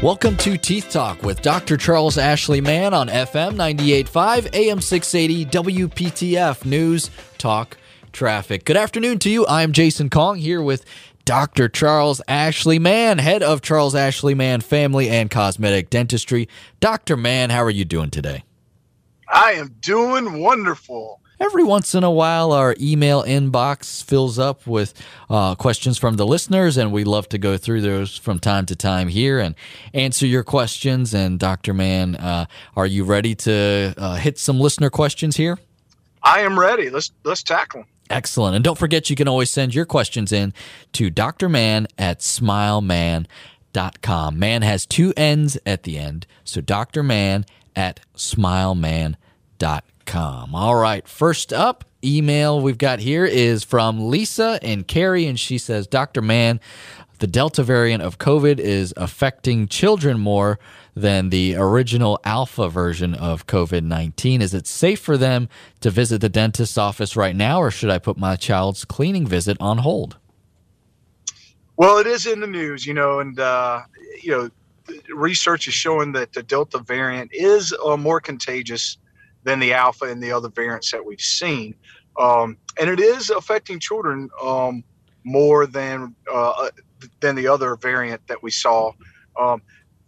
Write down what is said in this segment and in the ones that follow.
Welcome to Teeth Talk with Dr. Charles Ashley Mann on FM 98.5, AM 680, WPTF News, Talk, Traffic. Good afternoon to you. I'm Jason Kong here with Dr. Charles Ashley Mann, head of Charles Ashley Mann Family and Cosmetic Dentistry. Dr. Mann, how are you doing today? I am doing wonderful every once in a while our email inbox fills up with uh, questions from the listeners and we love to go through those from time to time here and answer your questions. And dr mann uh, are you ready to uh, hit some listener questions here? I am ready. Let's let's tackle them excellent. And don't forget you can always send your questions in to dr mann at smilemann.com man has two n's at the end so dr mann at smilemann.com all right, first up, email we've got here is from Lisa and Cary, and she says, Dr. Mann, the Delta variant of COVID is affecting children more than the original Alpha version of COVID 19. Is it safe for them to visit the dentist's office right now, or should I put my child's cleaning visit on hold? Well, it is in the news, you know, and, uh, you know, research is showing that the Delta variant is uh, more contagious than the alpha and the other variants that we've seen. Um, and it is affecting children um, more than uh, than the other variant that we saw. Um,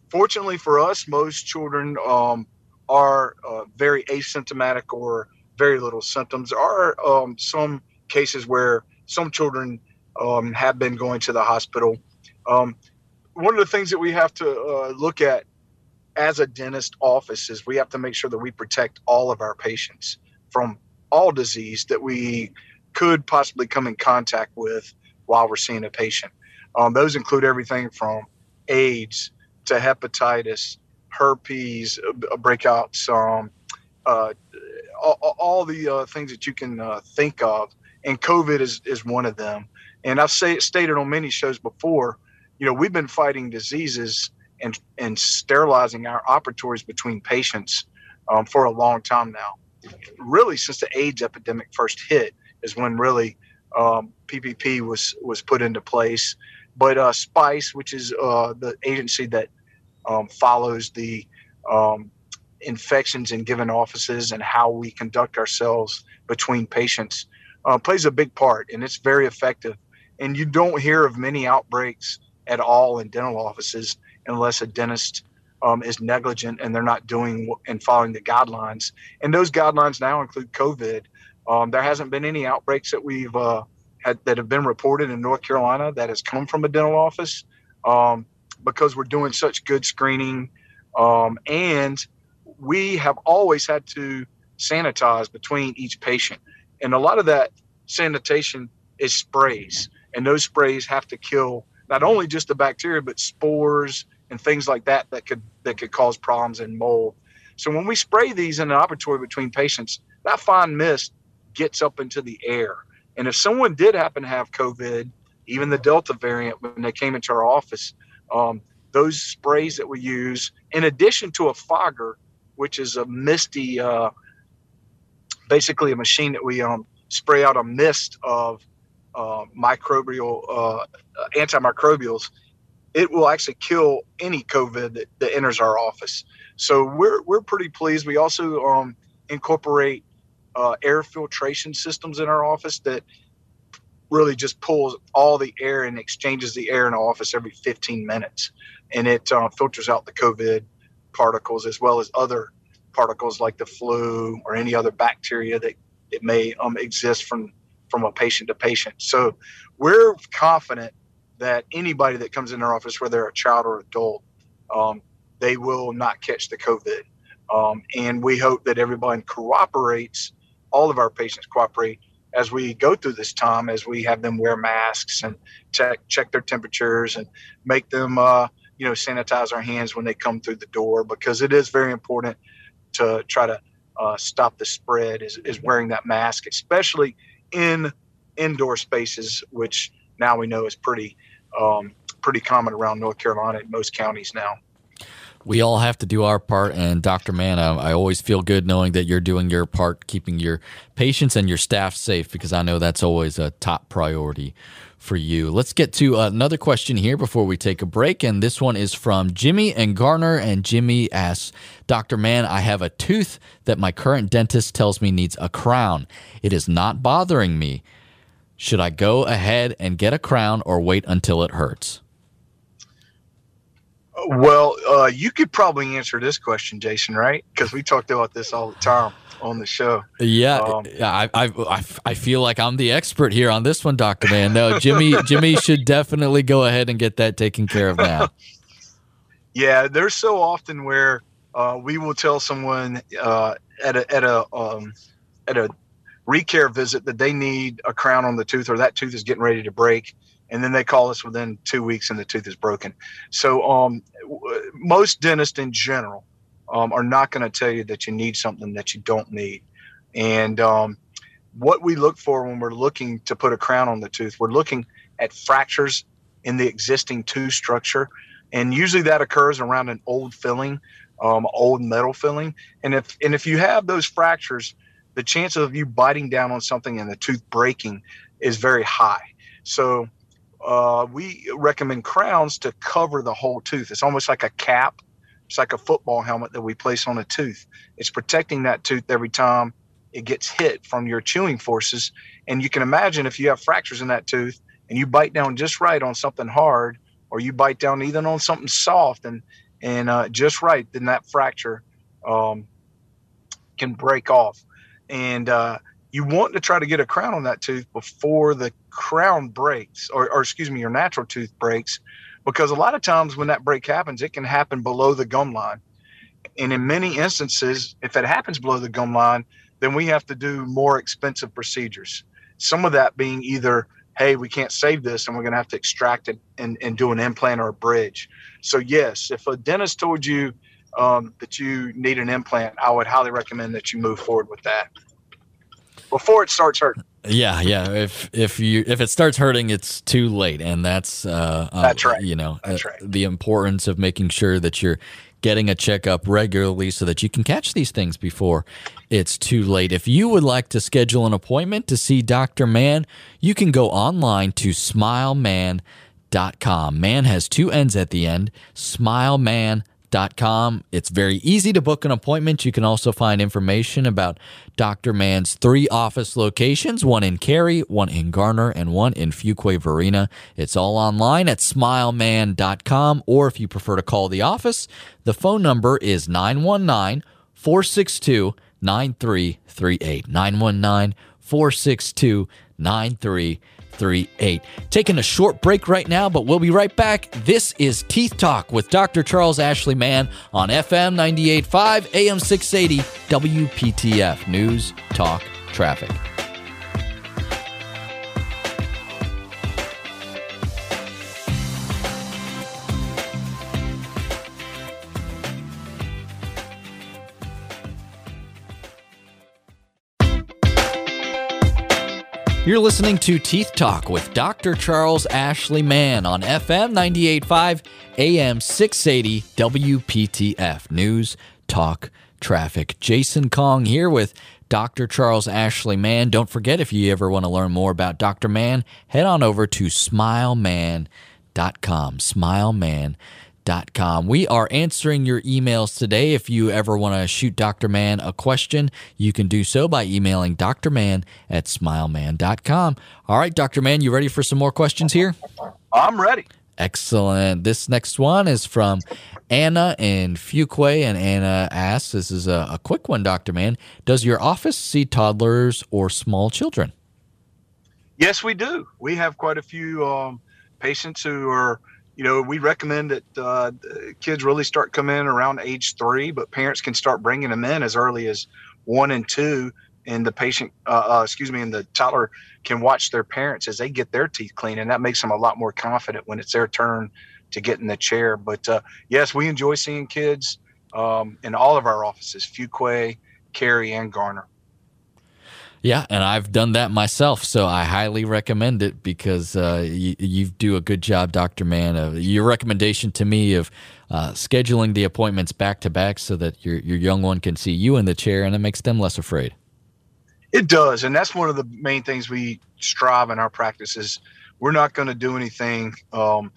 fortunately for us, most children um, are uh, very asymptomatic or very little symptoms. There are um, some cases where some children um, have been going to the hospital. one of the things that we have to uh, look at as a dentist office is we have to make sure that we protect all of our patients from all disease that we could possibly come in contact with while we're seeing a patient. Um, those include everything from AIDS to hepatitis, herpes, uh, breakouts, um, uh, all, all, the uh, things that you can uh, think of. And COVID is, is one of them. And I've say, stated on many shows before, you know, we've been fighting diseases and, and sterilizing our operatories between patients um, for a long time now. Really, since the AIDS epidemic first hit, is when really um, PPP was was put into place. But uh, SPICE, which is uh, the agency that um, follows the um, infections in given offices and how we conduct ourselves between patients, uh, plays a big part, and it's very effective. And you don't hear of many outbreaks at all in dental offices unless a dentist um, is negligent and they're not doing and following the guidelines. And those guidelines now include COVID. Um, there hasn't been any outbreaks that we've uh, had that have been reported in North Carolina that has come from a dental office um, because we're doing such good screening. Um, and we have always had to sanitize between each patient. And a lot of that sanitation is sprays, and those sprays have to kill not only just the bacteria but spores and things like that that could that could cause problems and mold. So when we spray these in an operatory between patients, that fine mist gets up into the air. And if someone did happen to have COVID, even the Delta variant, when they came into our office, um, those sprays that we use, in addition to a fogger, which is a misty, uh, basically a machine that we um, spray out a mist of uh, microbial uh, antimicrobials, it will actually kill any COVID that, that, enters our office. So we're we're pretty pleased. We also um, incorporate uh, air filtration systems in our office that really just pulls all the air and exchanges the air in our office every 15 minutes, and it uh, filters out the COVID particles as well as other particles like the flu or any other bacteria that it may um, exist from from a patient to patient. So we're confident that anybody that comes in our office, whether a child or adult, um, they will not catch the COVID. Um, and we hope that everybody cooperates, all of our patients cooperate as we go through this time, as we have them wear masks and check check their temperatures and make them, uh, you know, sanitize our hands when they come through the door because it is very important to try to uh, stop the spread. Is, is wearing that mask, especially in indoor spaces, which now we know is pretty um, pretty common around North Carolina in most counties now. we all have to do our part. And Dr. Mann, I, I, always feel good knowing that you're doing your part, keeping your patients and your staff safe, because I know that's always a top priority for you. Let's get to another question here before we take a break. And this one is from Jimmy and Garner. And Jimmy asks, Dr. Mann, I have a tooth that my current dentist tells me needs a crown. It is not bothering me. Should I go ahead and get a crown or wait until it hurts? Well, uh, you could probably answer this question, Jason, right? Because we talked about this all the time on the show. Yeah, um, I, I, I, I feel like I'm the expert here on this one, Doctor Mann. No, Jimmy, Jimmy should definitely go ahead and get that taken care of now. yeah, there's so often where uh, we will tell someone uh, at a at a um, at a recare visit that they need a crown on the tooth or that tooth is getting ready to break and then they call us within two weeks and the tooth is broken. So um, most dentists in general um, are not going to tell you that you need something that you don't need. And um, what we look for when we're looking to put a crown on the tooth, we're looking at fractures in the existing tooth structure. And usually that occurs around an old filling, um, old metal filling. And if and if you have those fractures, the chance of you biting down on something and the tooth breaking is very high. So uh, we recommend crowns to cover the whole tooth. It's almost like a cap. It's like a football helmet that we place on a tooth. It's protecting that tooth every time it gets hit from your chewing forces. And you can imagine if you have fractures in that tooth and you bite down just right on something hard, or you bite down even on something soft and and uh, just right, then that fracture um, can break off. And uh, you want to try to get a crown on that tooth before the crown breaks, or, or excuse me, your natural tooth breaks, because a lot of times when that break happens, it can happen below the gum line. And in many instances, if it happens below the gum line, then we have to do more expensive procedures. Some of that being either, hey, we can't save this and we're going to have to extract it and, and do an implant or a bridge. So, yes, if a dentist told you um, that you need an implant, I would highly recommend that you move forward with that before it starts hurting. Yeah, yeah. If if you if it starts hurting, it's too late, and that's uh, uh that's right. You know, that's uh, right. The importance of making sure that you're getting a checkup regularly so that you can catch these things before it's too late. If you would like to schedule an appointment to see Dr. Mann, you can go online to smilemann.com. Man has two N's at the end, smilemann.com It's very easy to book an appointment. You can also find information about Dr. Mann's three office locations one in Cary, one in Garner, and one in Fuquay Varina. It's all online at smilemann.com, or if you prefer to call the office, the phone number is 919 462 9338. 919 462 9338. 838. Taking a short break right now, but we'll be right back. This is Teeth Talk with Dr. Charles Ashley Mann on FM 98.5, AM 680, WPTF News, Talk, Traffic. You're listening to Teeth Talk with Dr. Charles Ashley Mann on FM 98.5, AM 680, WPTF News, Talk, Traffic. Jason Kong here with Dr. Charles Ashley Mann. Don't forget, if you ever want to learn more about Dr. Mann, head on over to smilemann.com. Smilemann.com we are answering your emails today. If you ever want to shoot Dr. Mann a question, you can do so by emailing drmann at smilemann.com. All right, Dr. Mann, you ready for some more questions here? I'm ready. Excellent. This next one is from Anna in Fuquay, and Anna asks This is a, a quick one, Dr. Mann. Does your office see toddlers or small children? Yes, we do. We have quite a few um, patients who are you know, we recommend that uh, kids really start coming in around age three, but parents can start bringing them in as early as one and two. And the patient, uh, uh, excuse me, and the toddler can watch their parents as they get their teeth clean, and that makes them a lot more confident when it's their turn to get in the chair. But uh, yes, we enjoy seeing kids um, in all of our offices: Fuquay, Cary, and Garner. Yeah, and I've done that myself, so I highly recommend it because uh, you, you do a good job, Doctor Mann. Uh, your recommendation to me of uh, scheduling the appointments back to back so that your your young one can see you in the chair, and it makes them less afraid. It does, and that's one of the main things we strive in our practices. We're not going to do anything um,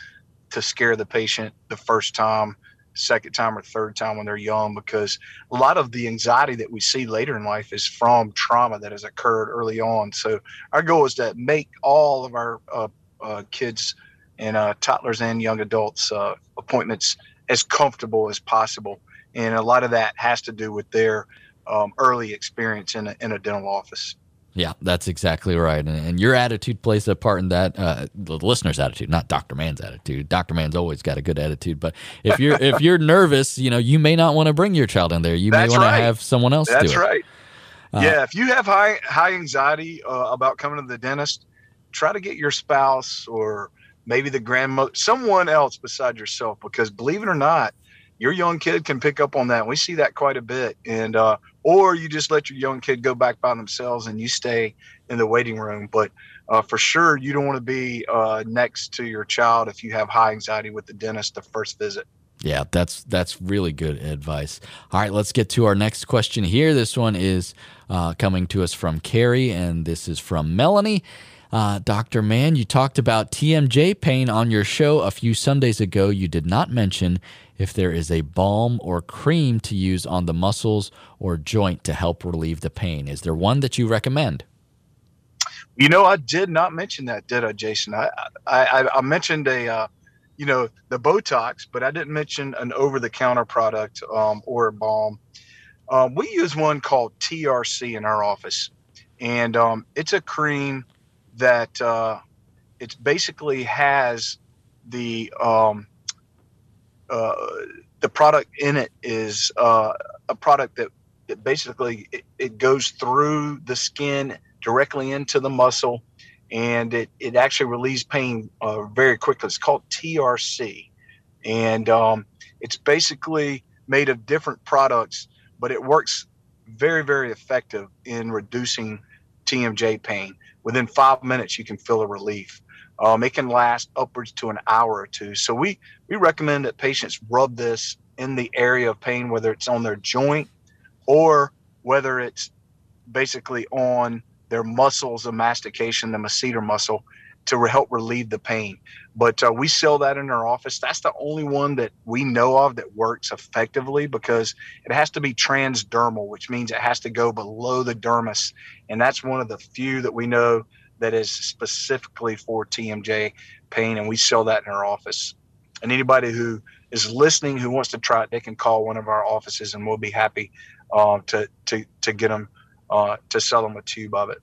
to scare the patient the first time second time or third time when they're young because a lot of the anxiety that we see later in life is from trauma that has occurred early on. So our goal is to make all of our uh, uh, kids and uh, toddlers and young adults uh, appointments as comfortable as possible. And a lot of that has to do with their um, early experience in a, in a dental office. Yeah, that's exactly right. And, and, your attitude plays a part in that. Uh, the listener's attitude, not Doctor Mann's attitude. Doctor Mann's always got a good attitude. But if you're if you're nervous, you know, you may not want to bring your child in there. You that's may want right. to have someone else that's do it. That's right. Uh, yeah, if you have high high anxiety uh, about coming to the dentist, try to get your spouse or maybe the grandmother, someone else beside yourself, because believe it or not, your young kid can pick up on that. We see that quite a bit. And, uh, or you just let your young kid go back by themselves and you stay in the waiting room. But uh, for sure, you don't want to be uh, next to your child if you have high anxiety with the dentist the first visit. Yeah, that's that's really good advice. All right, let's get to our next question here. This one is uh, coming to us from Cary, and this is from Melanie. Uh, Dr. Mann, you talked about TMJ pain on your show a few Sundays ago. You did not mention if there is a balm or cream to use on the muscles or joint to help relieve the pain. Is there one that you recommend? You know, I did not mention that, did I, Jason? I I, I mentioned a, uh, you know, the Botox, but I didn't mention an over-the-counter product um, or a balm. Um, we use one called TRC in our office, and um, it's a cream that uh, it basically has the um, uh, the product in it is uh, a product that, that basically it, it, goes through the skin directly into the muscle and it, it actually relieves pain uh, very quickly. It's called TRC. And um, it's basically made of different products, but it works very, very effective in reducing TMJ pain. Within five minutes, you can feel a relief. Um, it can last upwards to an hour or two. So we we recommend that patients rub this in the area of pain, whether it's on their joint or whether it's basically on their muscles of mastication, the masseter muscle, to help relieve the pain. But uh, we sell that in our office. That's the only one that we know of that works effectively because it has to be transdermal, which means it has to go below the dermis. And that's one of the few that we know that is specifically for TMJ pain, and we sell that in our office. And anybody who is listening who wants to try it, they can call one of our offices, and we'll be happy uh, to to to get them uh, to sell them a tube of it.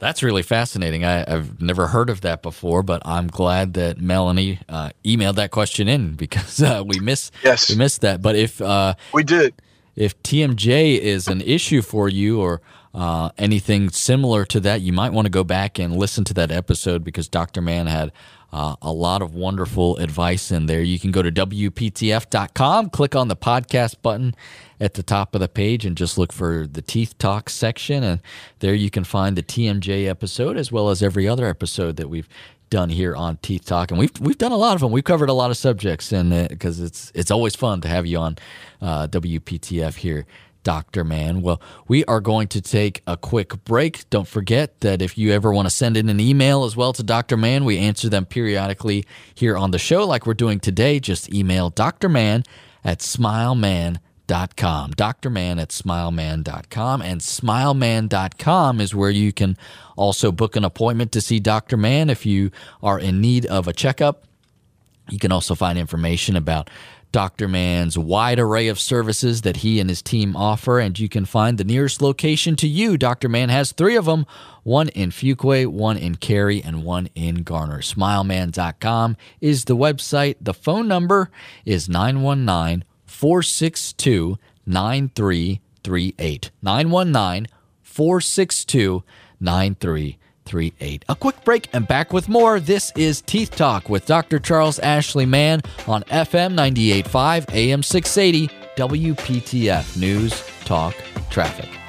That's really fascinating. I, have never heard of that before, but I'm glad that Melanie uh, emailed that question in because uh, we miss yes. we missed that. But if uh, we did, if TMJ is an issue for you or uh, anything similar to that, you might want to go back and listen to that episode because Dr. Mann had uh, a lot of wonderful advice in there. You can go to WPTF.com, click on the podcast button at the top of the page, and just look for the Teeth Talk section. And there you can find the TMJ episode as well as every other episode that we've done here on Teeth Talk, and we've we've done a lot of them. We've covered a lot of subjects, and because uh, it's it's always fun to have you on uh, WPTF here Dr. Mann. Well, we are going to take a quick break. Don't forget that if you ever want to send in an email as well to Dr. Mann, we answer them periodically here on the show, like we're doing today. Just email Dr. Mann at smilemann.com. Dr. Mann at smilemann.com. And smilemann.com is where you can also book an appointment to see Dr. Mann if you are in need of a checkup. You can also find information about Dr. Mann's wide array of services that he and his team offer, and you can find the nearest location to you. Dr. Mann has three of them one in Fuquay, one in Cary, and one in Garner. SmileMann.com is the website. The phone number is 919 462 9338. 919 462 9338. A quick break and back with more. This is Teeth Talk with Dr. Charles Ashley Mann on FM 985 AM 680 WPTF News Talk Traffic.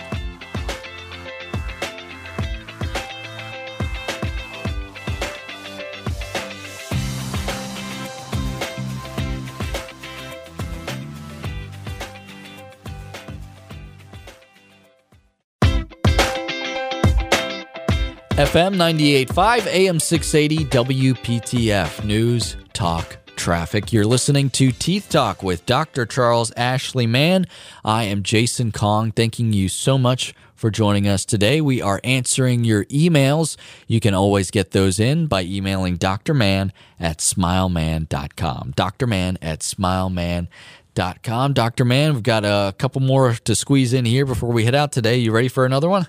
FM 98.5, AM 680, WPTF, News, Talk, Traffic. You're listening to Teeth Talk with Dr. Charles Ashley Mann. I am Jason Kong, thanking you so much for joining us today. We are answering your emails. You can always get those in by emailing Dr. Mann at smilemann.com. Dr. Mann at smilemann.com. Dr. Mann, we've got a couple more to squeeze in here before we head out today. You ready for another one?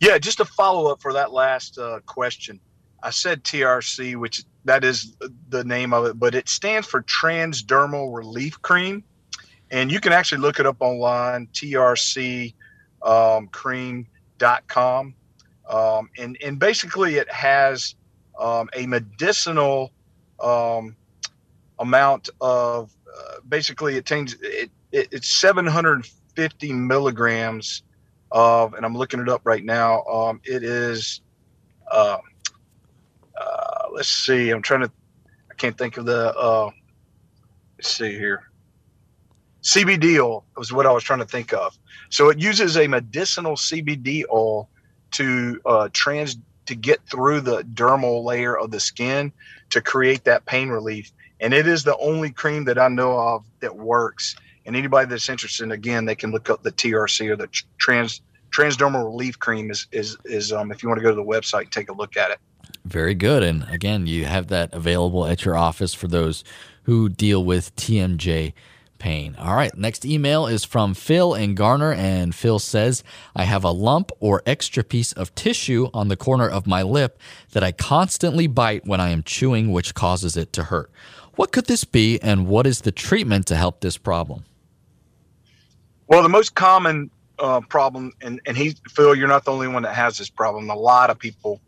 Yeah, just a follow up for that last uh, question. I said TRC, which that is the name of it, but it stands for Transdermal Relief Cream. And you can actually look it up online, TRC um. Um, and, and basically, it has um, a medicinal um, amount of uh, basically, it, it, it, it's 750 milligrams of, and I'm looking it up right now. Um, it is, uh, uh, let's see, I'm trying to, I can't think of the, uh, let's see here. CBD oil was what I was trying to think of. So it uses a medicinal CBD oil to uh, trans to get through the dermal layer of the skin to create that pain relief. And it is the only cream that I know of that works. And anybody that's interested, again, they can look up the TRC or the trans transdermal relief cream is is is um, if you want to go to the website, and take a look at it. Very good. And again, you have that available at your office for those who deal with TMJ pain. All right, next email is from Phil and Garner, and Phil says, I have a lump or extra piece of tissue on the corner of my lip that I constantly bite when I am chewing, which causes it to hurt. What could this be, and what is the treatment to help this problem? Well, the most common uh, problem, and, and he, Phil, you're not the only one that has this problem. A lot of people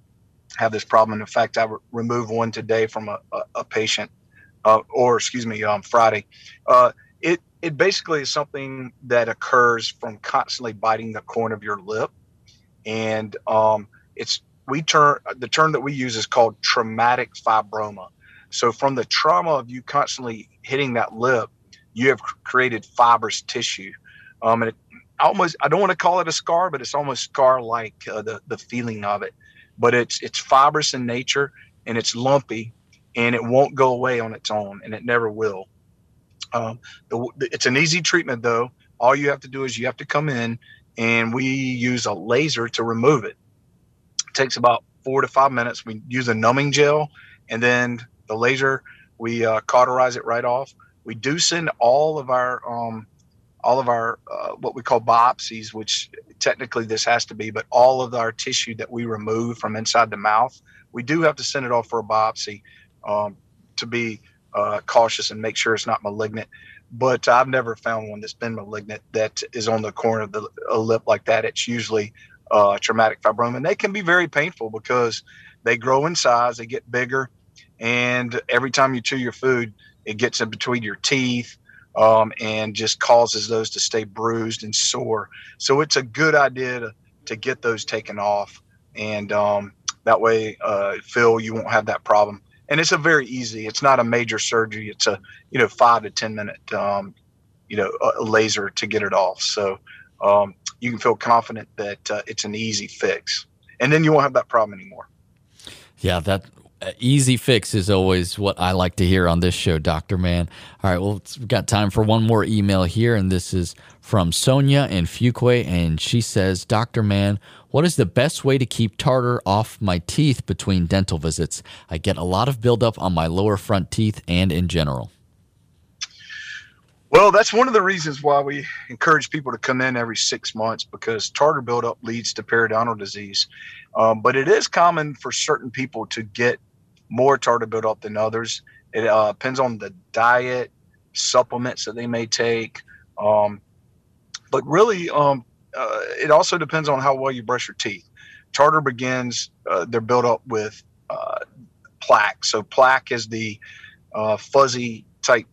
have this problem. In fact, I re- removed one today from a, a, a patient, uh, or excuse me, um, Friday. Uh, it it basically is something that occurs from constantly biting the corner of your lip, and um, it's we turn the term that we use is called traumatic fibroma. So from the trauma of you constantly hitting that lip, you have created fibrous tissue, um, and it almost I don't want to call it a scar, but it's almost scar like uh, the the feeling of it. But it's it's fibrous in nature and it's lumpy, and it won't go away on its own, and it never will. Um, the, it's an easy treatment though. All you have to do is you have to come in and we use a laser to remove it. It takes about four to five minutes. We use a numbing gel and then the laser, we uh, cauterize it right off. We do send all of our, um, all of our, uh, what we call biopsies, which technically this has to be, but all of our tissue that we remove from inside the mouth, we do have to send it off for a biopsy um, to be uh, cautious and make sure it's not malignant. But I've never found one that's been malignant that is on the corner of the lip like that. It's usually uh, traumatic fibroma, and they can be very painful because they grow in size, they get bigger, and every time you chew your food, it gets in between your teeth. Um, and just causes those to stay bruised and sore. So it's a good idea to, to get those taken off. And um, that way, uh, Phil, you won't have that problem and it's a very easy. It's not a major surgery. It's a you know five to ten minute um, you know laser to get it off. So um, you can feel confident that uh, it's an easy fix, and then you won't have that problem anymore. Yeah, that easy fix is always what I like to hear on this show, Doctor Mann. All right, well, we've got time for one more email here, and this is from Sonia in Fuquay, and she says, Doctor Mann, what is the best way to keep tartar off my teeth between dental visits? I get a lot of buildup on my lower front teeth and in general. Well, that's one of the reasons why we encourage people to come in every six months because tartar buildup leads to periodontal disease. Um, but it is common for certain people to get more tartar buildup than others. It uh, depends on the diet, supplements that they may take. Um, but really, um, uh, it also depends on how well you brush your teeth. Tartar begins, uh, they're built up with uh, plaque. So, plaque is the uh, fuzzy type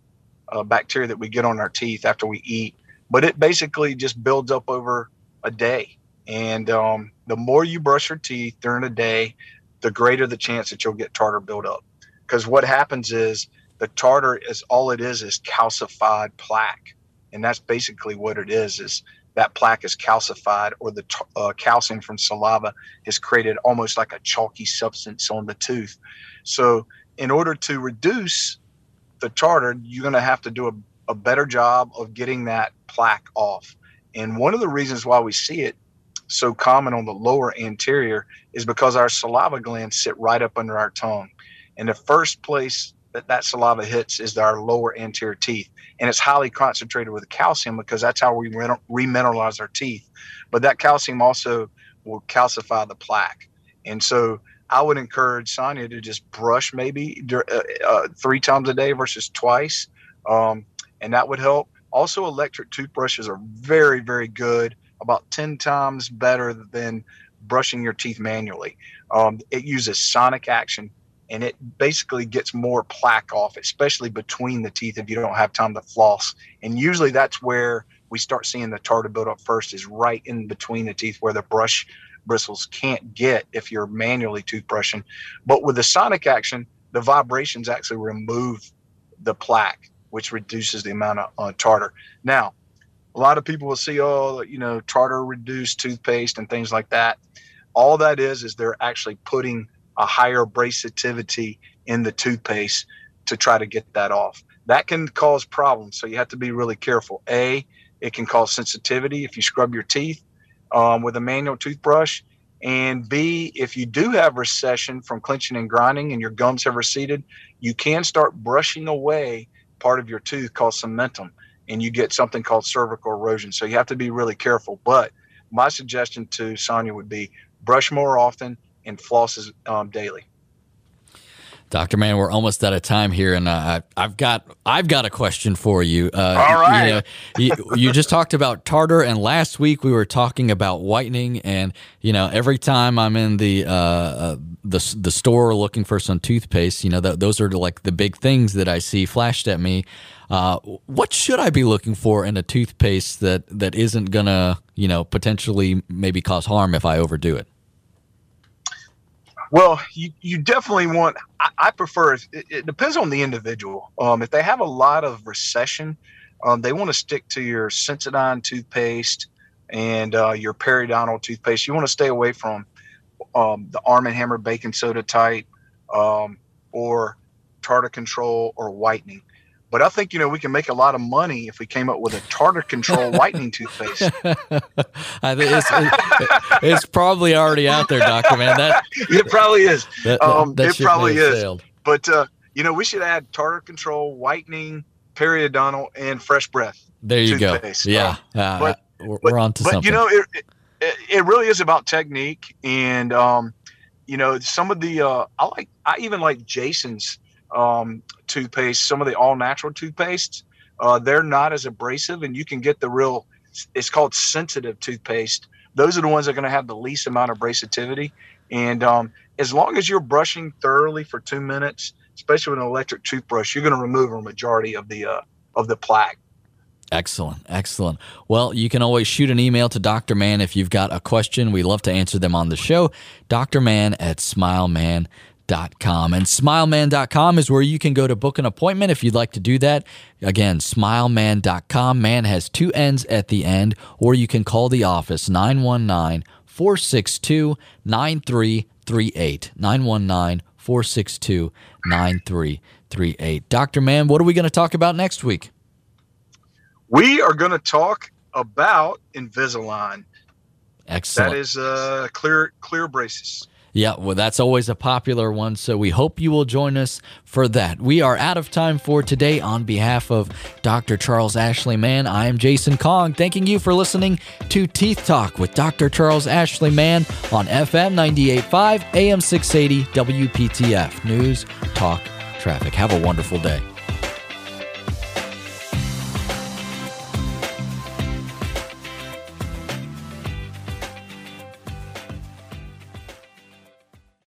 uh, bacteria that we get on our teeth after we eat, but it basically just builds up over a day. And um, the more you brush your teeth during a day, the greater the chance that you'll get tartar buildup. Because what happens is the tartar is all it is is calcified plaque, and that's basically what it is. Is that plaque is calcified or the uh, calcium from saliva has created almost like a chalky substance on the tooth. So, in order to reduce the tartar, you're going to have to do a, a better job of getting that plaque off. And one of the reasons why we see it so common on the lower anterior is because our saliva glands sit right up under our tongue. And the first place that that saliva hits is our lower anterior teeth. And it's highly concentrated with calcium because that's how we remineralize our teeth. But that calcium also will calcify the plaque. And so I would encourage Sonia to just brush maybe uh, uh, three times a day versus twice. Um, and that would help. Also, electric toothbrushes are very, very good, about 10 times better than brushing your teeth manually. Um, it uses sonic action and it basically gets more plaque off, especially between the teeth if you don't have time to floss. And usually that's where we start seeing the tartar build up first, is right in between the teeth where the brush bristles can't get if you're manually toothbrushing. But with the sonic action, the vibrations actually remove the plaque, which reduces the amount of uh, tartar. Now, a lot of people will see, oh, you know, tartar reduced toothpaste and things like that. All that is, is they're actually putting a higher abrasivity in the toothpaste to try to get that off. That can cause problems. So you have to be really careful. A, it can cause sensitivity if you scrub your teeth um, with a manual toothbrush. And B, if you do have recession from clenching and grinding and your gums have receded, you can start brushing away part of your tooth called cementum and you get something called cervical erosion. So you have to be really careful. But my suggestion to Sonia would be brush more often and flosses um, daily. Doctor Mann, we're almost out of time here, and uh, I've got I've got a question for you. Uh, All right, you, know, you, you, just talked about tartar, and last week we were talking about whitening. And you know, every time I'm in the uh, uh the the store looking for some toothpaste, you know, th- those are like the big things that I see flashed at me. Uh, what should I be looking for in a toothpaste that that isn't gonna, you know, potentially maybe cause harm if I overdo it? Well, you, you definitely want, I, I prefer, it, it, depends on the individual. Um, if they have a lot of recession, um, they want to stick to your Sensodyne toothpaste and uh, your periodontal toothpaste. You want to stay away from um, the Arm & Hammer baking soda type um, or tartar control or whitening. But I think you know we can make a lot of money if we came up with a tartar control whitening toothpaste. I think it's, it's, probably already out there, Doctor Mann. That it probably is. That, um, that it probably is. Failed. But uh, you know we should add tartar control, whitening, periodontal, and fresh breath. There you toothpaste. go. Yeah, uh, but, we're, but, on to but, something. you know it, it, it really is about technique and um, you know some of the uh, I like I even like Jason's um, toothpaste, some of the all natural toothpastes, uh, they're not as abrasive, and you can get the real. It's called sensitive toothpaste. Those are the ones that are going to have the least amount of abrasivity. And um, as long as you're brushing thoroughly for two minutes, especially with an electric toothbrush, you're going to remove a majority of the uh, of the plaque. Excellent, excellent. Well, you can always shoot an email to Dr. Mann if you've got a question. We love to answer them on the show. Dr. Mann at smilemann.com smilemann.com. And smilemann.com is where you can go to book an appointment if you'd like to do that. Again, smilemann.com. Man has two N's at the end, or you can call the office 919 462 9338. 919 462 9338. Dr. Mann, what are we going to talk about next week? We are going to talk about Invisalign. Excellent. That is uh, clear clear braces. Yeah, well, that's always a popular one. So we hope you will join us for that. We are out of time for today. On behalf of Dr. Charles Ashley Mann, I am Jason Kong, thanking you for listening to Teeth Talk with Dr. Charles Ashley Mann on FM 98.5, AM 680, WPTF. News, talk, traffic. Have a wonderful day.